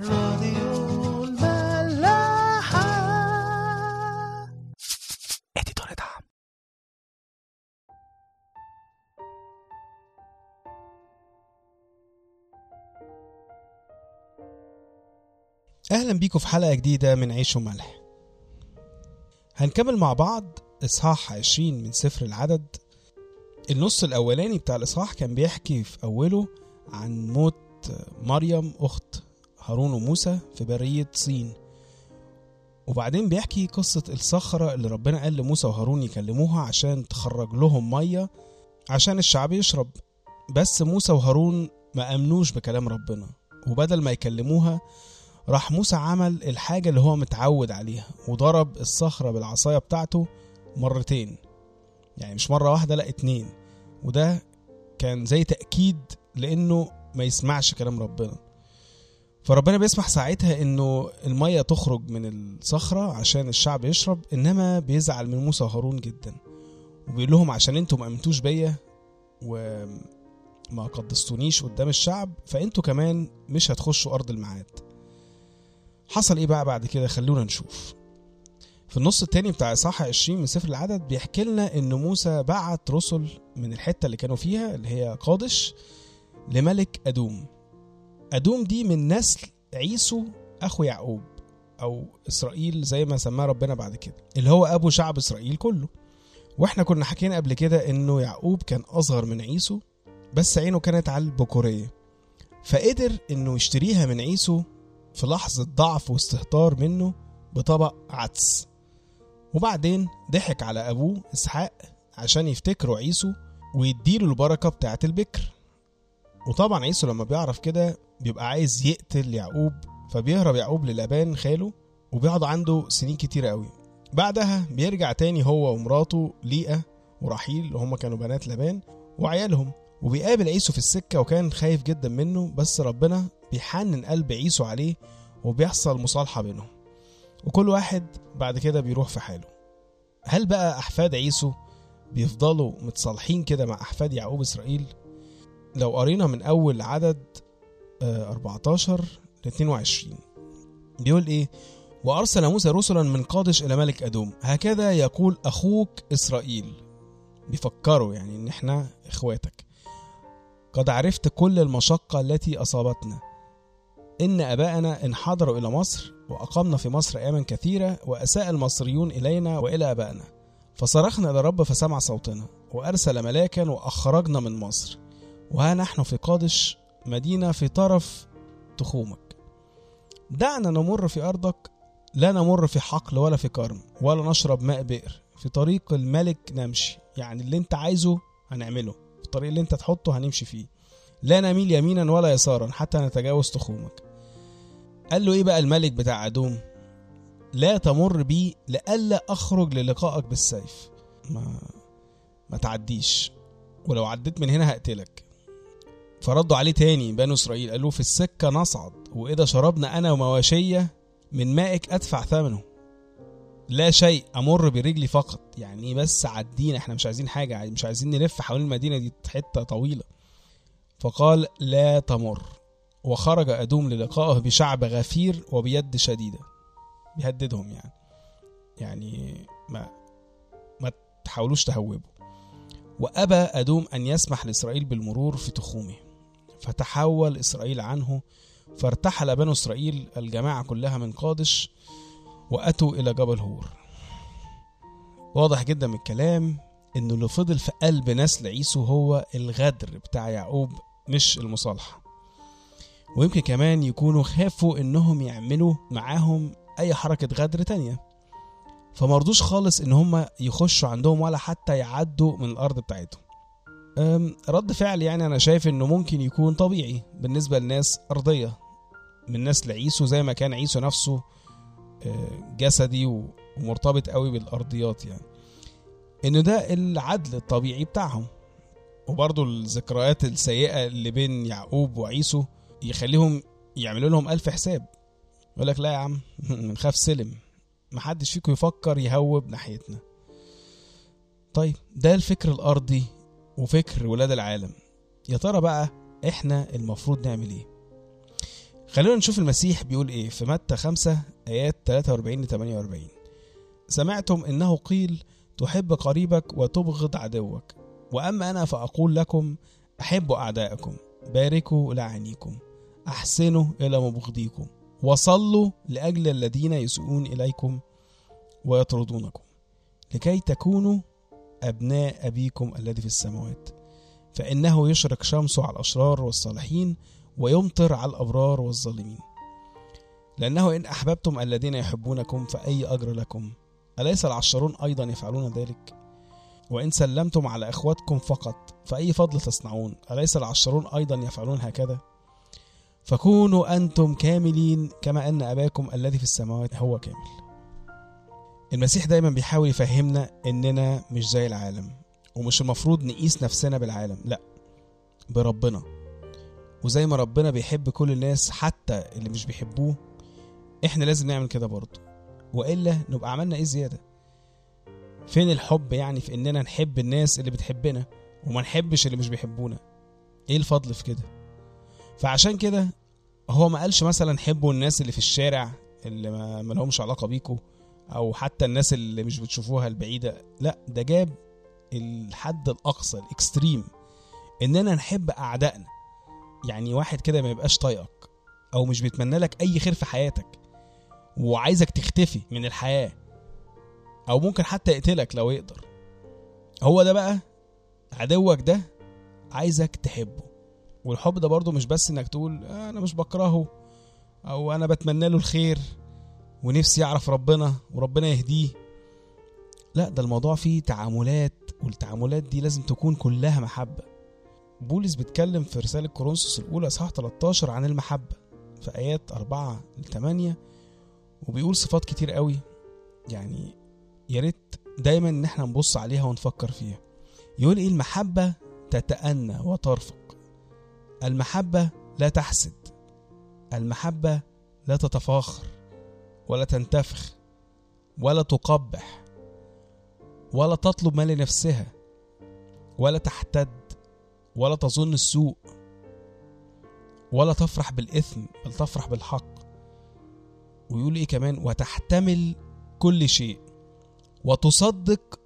راديو الملاحة. دعم أهلا بيكم في حلقة جديدة من عيش وملح. هنكمل مع بعض إصحاح 20 من سفر العدد. النص الأولاني بتاع الإصحاح كان بيحكي في أوله عن موت مريم أخت هارون وموسى في برية صين وبعدين بيحكي قصة الصخرة اللي ربنا قال لموسى وهارون يكلموها عشان تخرج لهم مية عشان الشعب يشرب. بس موسى وهارون ما أمنوش بكلام ربنا. وبدل ما يكلموها راح موسى عمل الحاجة اللي هو متعود عليها وضرب الصخرة بالعصاية بتاعته مرتين. يعني مش مرة واحدة لا اتنين. وده كان زي تأكيد لأنه ما يسمعش كلام ربنا. فربنا بيسمح ساعتها إنه المية تخرج من الصخرة عشان الشعب يشرب إنما بيزعل من موسى وهارون جدا. وبيقول لهم عشان أنتوا ما آمنتوش بيا وما قدستونيش قدام الشعب فأنتوا كمان مش هتخشوا أرض الميعاد. حصل إيه بقى بعد كده؟ خلونا نشوف. في النص التاني بتاع إصحاح 20 من سفر العدد بيحكي لنا إن موسى بعت رسل من الحتة اللي كانوا فيها اللي هي قادش لملك أدوم. أدوم دي من نسل عيسو أخو يعقوب أو إسرائيل زي ما سماه ربنا بعد كده اللي هو أبو شعب إسرائيل كله. وإحنا كنا حكينا قبل كده إنه يعقوب كان أصغر من عيسو بس عينه كانت على البكورية. فقدر إنه يشتريها من عيسو في لحظة ضعف واستهتار منه بطبق عدس. وبعدين ضحك على أبوه إسحاق عشان يفتكروا عيسو ويديله البركة بتاعة البكر. وطبعا عيسو لما بيعرف كده بيبقى عايز يقتل يعقوب فبيهرب يعقوب للأبان خاله وبيقعد عنده سنين كتيرة قوي. بعدها بيرجع تاني هو ومراته ليئة ورحيل هما كانوا بنات لابان وعيالهم. وبيقابل عيسو في السكة وكان خايف جدا منه بس ربنا بيحنن قلب عيسو عليه وبيحصل مصالحة بينهم. وكل واحد بعد كده بيروح في حاله. هل بقى أحفاد عيسو بيفضلوا متصالحين كده مع أحفاد يعقوب إسرائيل؟ لو قرينا من أول عدد 14 ل 22 بيقول إيه؟ وأرسل موسى رسلا من قادش إلى ملك أدوم. هكذا يقول أخوك إسرائيل. بيفكروا يعني إن إحنا إخواتك. قد عرفت كل المشقة التي أصابتنا. إن أباءنا انحدروا إلى مصر وأقمنا في مصر أياما كثيرة وأساء المصريون إلينا وإلى أبائنا فصرخنا إلى الرب فسمع صوتنا. وأرسل ملاكا وأخرجنا من مصر. وها نحن في قادش مدينة في طرف تخومك. دعنا نمر في أرضك لا نمر في حقل ولا في كرم ولا نشرب ماء بئر. في طريق الملك نمشي يعني اللي أنت عايزه هنعمله. في الطريق اللي أنت تحطه هنمشي فيه. لا نميل يمينا ولا يسارا حتى نتجاوز تخومك. قال له إيه بقى الملك بتاع أدوم؟ لا تمر بي لئلا أخرج للقائك بالسيف. ما ما تعديش. ولو عديت من هنا هقتلك. فردوا عليه تاني بنو إسرائيل قالوا في السكة نصعد وإذا شربنا أنا ومواشية من مائك أدفع ثمنه. لا شيء أمر برجلي فقط يعني بس عدينا إحنا مش عايزين حاجة مش عايزين نلف حوالين المدينة دي حتة طويلة. فقال لا تمر. وخرج أدوم للقائه بشعب غفير وبيد شديدة. بيهددهم يعني. يعني ما ما تحاولوش تهوبوا. وأبى أدوم أن يسمح لإسرائيل بالمرور في تخومه. فتحول إسرائيل عنه فارتحل بنو إسرائيل الجماعة كلها من قادش وأتوا إلى جبل هور. واضح جدا من الكلام إنه اللي فضل في قلب نسل عيسو هو الغدر بتاع يعقوب مش المصالحة. ويمكن كمان يكونوا خافوا إنهم يعملوا معاهم أي حركة غدر تانية. فمرضوش خالص إن هم يخشوا عندهم ولا حتى يعدوا من الأرض بتاعتهم. رد فعل يعني أنا شايف إنه ممكن يكون طبيعي بالنسبة لناس أرضية من نسل عيسو زي ما كان عيسو نفسه آه، جسدي ومرتبط قوي بالأرضيات يعني. إنه ده العدل الطبيعي بتاعهم. وبرضه الذكريات السيئة اللي بين يعقوب وعيسو يخليهم يعملوا لهم ألف حساب. يقول لك لا يا عم نخاف سلم. محدش فيكم يفكر يهوب ناحيتنا. طيب ده الفكر الأرضي وفكر ولاد العالم. يا ترى بقى إحنا المفروض نعمل إيه؟ خلونا نشوف المسيح بيقول إيه في متى 5 آيات 43 ل 48 سمعتم إنه قيل تحب قريبك وتبغض عدوك. وأما أنا فأقول لكم أحبوا اعدائكم باركوا لاعنيكم أحسنوا إلى مبغضيكم. وصلوا لأجل الذين يسيئون إليكم ويطردونكم. لكي تكونوا أبناء أبيكم الذي في السماوات. فإنه يشرق شمسه على الأشرار والصالحين ويمطر على الأبرار والظالمين. لأنه إن أحببتم الذين يحبونكم فأي أجر لكم؟ أليس العشرون أيضا يفعلون ذلك؟ وإن سلمتم على إخواتكم فقط فأي فضل تصنعون؟ أليس العشرون أيضا يفعلون هكذا؟ فكونوا أنتم كاملين كما أن أباكم الذي في السماوات هو كامل. المسيح دايما بيحاول يفهمنا إننا مش زي العالم ومش المفروض نقيس نفسنا بالعالم لأ بربنا. وزي ما ربنا بيحب كل الناس حتى اللي مش بيحبوه إحنا لازم نعمل كده برضه. وإلا نبقى عملنا إيه زيادة؟ فين الحب يعني في إننا نحب الناس اللي بتحبنا وما نحبش اللي مش بيحبونا؟ إيه الفضل في كده؟ فعشان كده هو ما قالش مثلا حبوا الناس اللي في الشارع اللي ما لهمش علاقة بيكوا أو حتى الناس اللي مش بتشوفوها البعيدة لا ده جاب الحد الأقصى الإكستريم إننا نحب أعدائنا. يعني واحد كده ما يبقاش طايقك أو مش بيتمنى لك أي خير في حياتك وعايزك تختفي من الحياة أو ممكن حتى يقتلك لو يقدر. هو ده بقى عدوك ده عايزك تحبه. والحب ده برضه مش بس إنك تقول أنا مش بكرهه أو أنا بتمنى له الخير. ونفسي يعرف ربنا وربنا يهديه. لا ده الموضوع فيه تعاملات والتعاملات دي لازم تكون كلها محبة. بولس بيتكلم في رسالة كورنثوس الأولى إصحاح 13 عن المحبة في آيات 4 ل 8 وبيقول صفات كتير قوي. يعني يا ريت دايما إن إحنا نبص عليها ونفكر فيها. يقول إيه؟ المحبة تتأنى وترفق. المحبة لا تحسد. المحبة لا تتفاخر. ولا تنتفخ ولا تقبح ولا تطلب ما لنفسها ولا تحتد ولا تظن السوء ولا تفرح بالإثم بل تفرح بالحق. ويقول إيه كمان؟ وتحتمل كل شيء وتصدق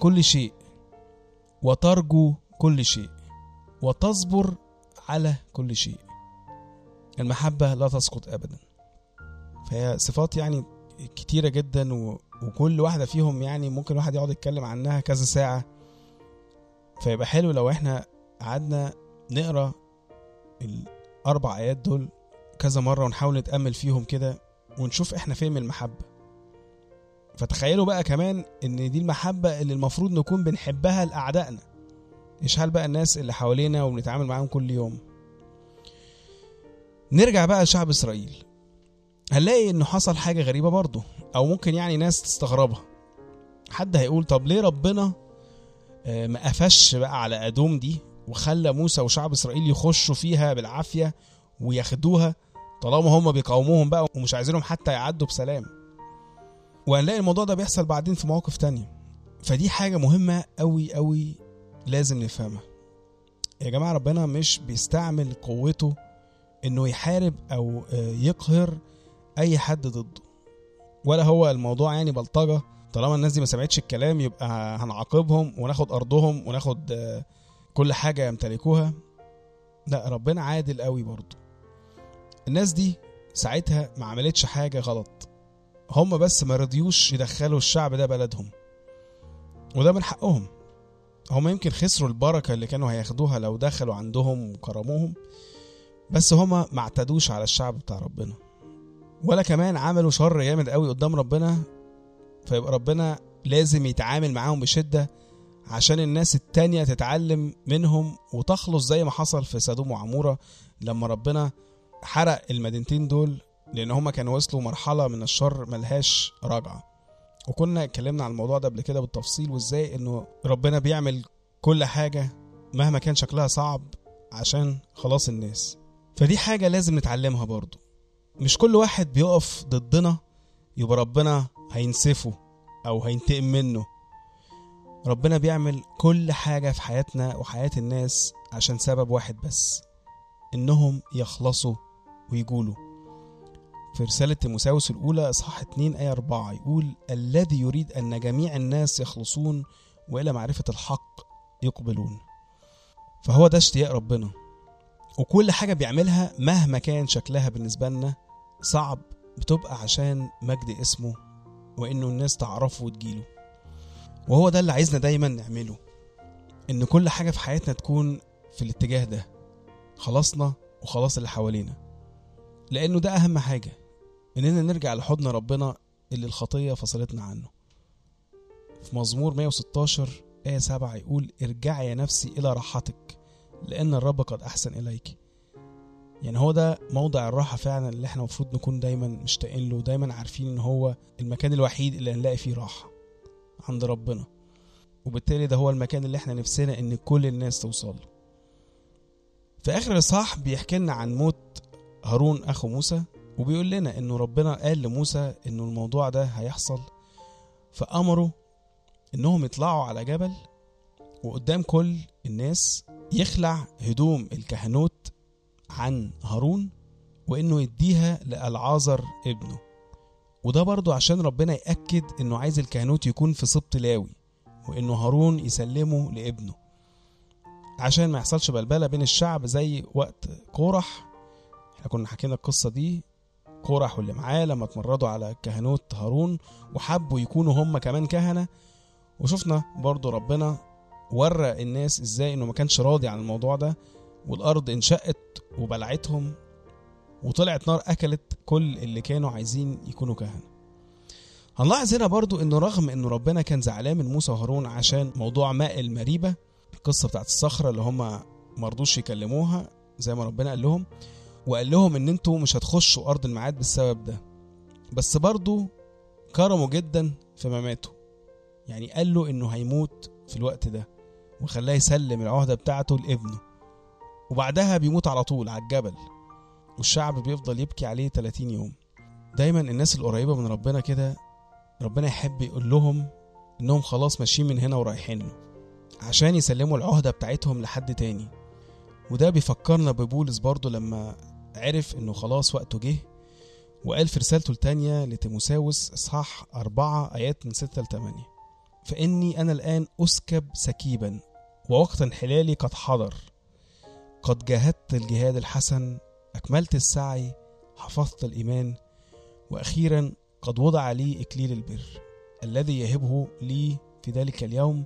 كل شيء وترجو كل شيء وتصبر على كل شيء. المحبة لا تسقط أبدا. فهي صفات يعني كتيرة جدا. وكل واحدة فيهم يعني ممكن واحد يقعد يتكلم عنها كذا ساعة. فيبقى حلو لو إحنا قعدنا نقرأ الأربع آيات دول كذا مرة ونحاول نتأمل فيهم كده ونشوف إحنا فين من المحبة. فتخيلوا بقى كمان إن دي المحبة اللي المفروض نكون بنحبها لأعدائنا. اشحال بقى الناس اللي حوالينا وبنتعامل معاهم كل يوم؟ نرجع بقى لشعب إسرائيل. هنلاقي إنه حصل حاجة غريبة برضه أو ممكن يعني ناس تستغربها. حد هيقول طب ليه ربنا آه، ما قفش بقى على أدوم دي وخلى موسى وشعب إسرائيل يخشوا فيها بالعافية وياخدوها طالما هم بيقاوموهم بقى ومش عايزينهم حتى يعدوا بسلام. وهنلاقي الموضوع ده بيحصل بعدين في مواقف تانية. فدي حاجة مهمة قوي قوي لازم نفهمها. يا جماعة ربنا مش بيستعمل قوته إنه يحارب أو آه، يقهر أي حد ضده. ولا هو الموضوع يعني بلطجة طالما الناس دي ما سمعتش الكلام يبقى هنعاقبهم وناخد أرضهم وناخد آه، كل حاجة يمتلكوها. لا ربنا عادل قوي برضه. الناس دي ساعتها ما عملتش حاجة غلط. هم بس ما رضيوش يدخلوا الشعب ده بلدهم. وده من حقهم. هم يمكن خسروا البركة اللي كانوا هياخدوها لو دخلوا عندهم وكرموهم بس هما ما اعتدوش على الشعب بتاع ربنا. ولا كمان عملوا شر جامد قوي قدام ربنا فيبقى ربنا لازم يتعامل معاهم بشدة عشان الناس التانية تتعلم منهم وتخلص زي ما حصل في سدوم وعمورة لما ربنا حرق المدينتين دول لأن هما كانوا وصلوا مرحلة من الشر ملهاش رجعة. وكنا اتكلمنا عن الموضوع ده قبل كده بالتفصيل وإزاي إنه ربنا بيعمل كل حاجة مهما كان شكلها صعب عشان خلاص الناس. فدي حاجة لازم نتعلمها برضو. مش كل واحد بيقف ضدنا يبقى ربنا هينسفه أو هينتقم منه. ربنا بيعمل كل حاجة في حياتنا وحياة الناس عشان سبب واحد بس إنهم يخلصوا ويقولوا في رسالة تيموساوس الأولى إصحاح 2 آية 4 يقول الذي يريد أن جميع الناس يخلصون وإلى معرفة الحق يقبلون. فهو ده اشتياق ربنا. وكل حاجة بيعملها مهما كان شكلها بالنسبة لنا صعب بتبقى عشان مجد اسمه وإنه الناس تعرفه وتجيله. وهو ده اللي عايزنا دايما نعمله إن كل حاجة في حياتنا تكون في الاتجاه ده خلاصنا وخلاص اللي حوالينا. لأنه ده أهم حاجة إننا نرجع لحضن ربنا اللي الخطية فصلتنا عنه. في مزمور 116 آية 7 يقول ارجعي يا نفسي إلى راحتك لأن الرب قد أحسن إليك. يعني هو ده موضع الراحة فعلا اللي إحنا المفروض نكون دايما مشتاقين له ودايما عارفين إن هو المكان الوحيد اللي هنلاقي فيه راحة عند ربنا. وبالتالي ده هو المكان اللي إحنا نفسنا إن كل الناس توصل له. في آخر الاصحاح بيحكي لنا عن موت هارون أخو موسى وبيقول لنا إنه ربنا قال لموسى إنه الموضوع ده هيحصل. فامره إنهم يطلعوا على جبل وقدام كل الناس يخلع هدوم الكهنوت عن هارون وإنه يديها لألعازر ابنه. وده برضو عشان ربنا يأكد إنه عايز الكهنوت يكون في سبط لاوي وإنه هارون يسلمه لابنه. عشان ما يحصلش بلبلة بين الشعب زي وقت كورح إحنا كنا حكينا القصة دي كورح واللي معاه لما اتمردوا على كهنوت هارون وحبوا يكونوا هم كمان كهنة. وشفنا برضو ربنا ورى الناس إزاي إنه ما كانش راضي عن الموضوع ده والأرض انشقت وبلعتهم وطلعت نار أكلت كل اللي كانوا عايزين يكونوا كهنة. هنلاحظ هنا برضو إنه رغم إنه ربنا كان زعلان من موسى وهارون عشان موضوع ماء المريبة القصة بتاعت الصخرة اللي هم مرضوش يكلموها زي ما ربنا قال لهم وقال لهم إن أنتوا مش هتخشوا أرض الميعاد بالسبب ده. بس برضو كرموا جدا في مماته. يعني قال له إنه هيموت في الوقت ده وخلاه يسلم العهدة بتاعته لابنه. وبعدها بيموت على طول على الجبل. والشعب بيفضل يبكي عليه 30 يوم. دايما الناس القريبة من ربنا كده ربنا يحب يقول لهم إنهم خلاص ماشيين من هنا ورايحين عشان يسلموا العهدة بتاعتهم لحد تاني. وده بيفكرنا ببولس برضه لما عرف إنه خلاص وقته جه وقال في رسالته التانية لتيموساوس إصحاح أربعة آيات من ستة لتمانية. فإني أنا الآن أسكب سكيبا ووقت انحلالي قد حضر. قد جاهدت الجهاد الحسن أكملت السعي حفظت الإيمان وأخيرا قد وضع لي إكليل البر الذي يهبه لي في ذلك اليوم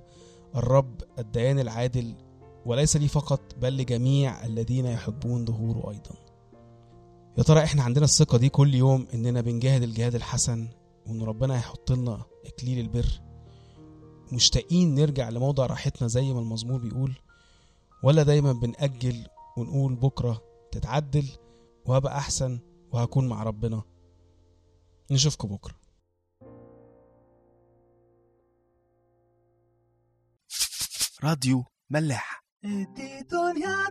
الرب الديان العادل وليس لي فقط بل لجميع الذين يحبون ظهوره أيضا. يا ترى إحنا عندنا الثقة دي كل يوم إننا بنجاهد الجهاد الحسن وإن ربنا هيحط لنا إكليل البر؟ مشتاقين نرجع لموضع راحتنا زي ما المزمور بيقول ولا دايما بنأجل ونقول بكرة تتعدل وهبقى أحسن وهكون مع ربنا. نشوفكم بكرة. راديو ملاح. دي دنيا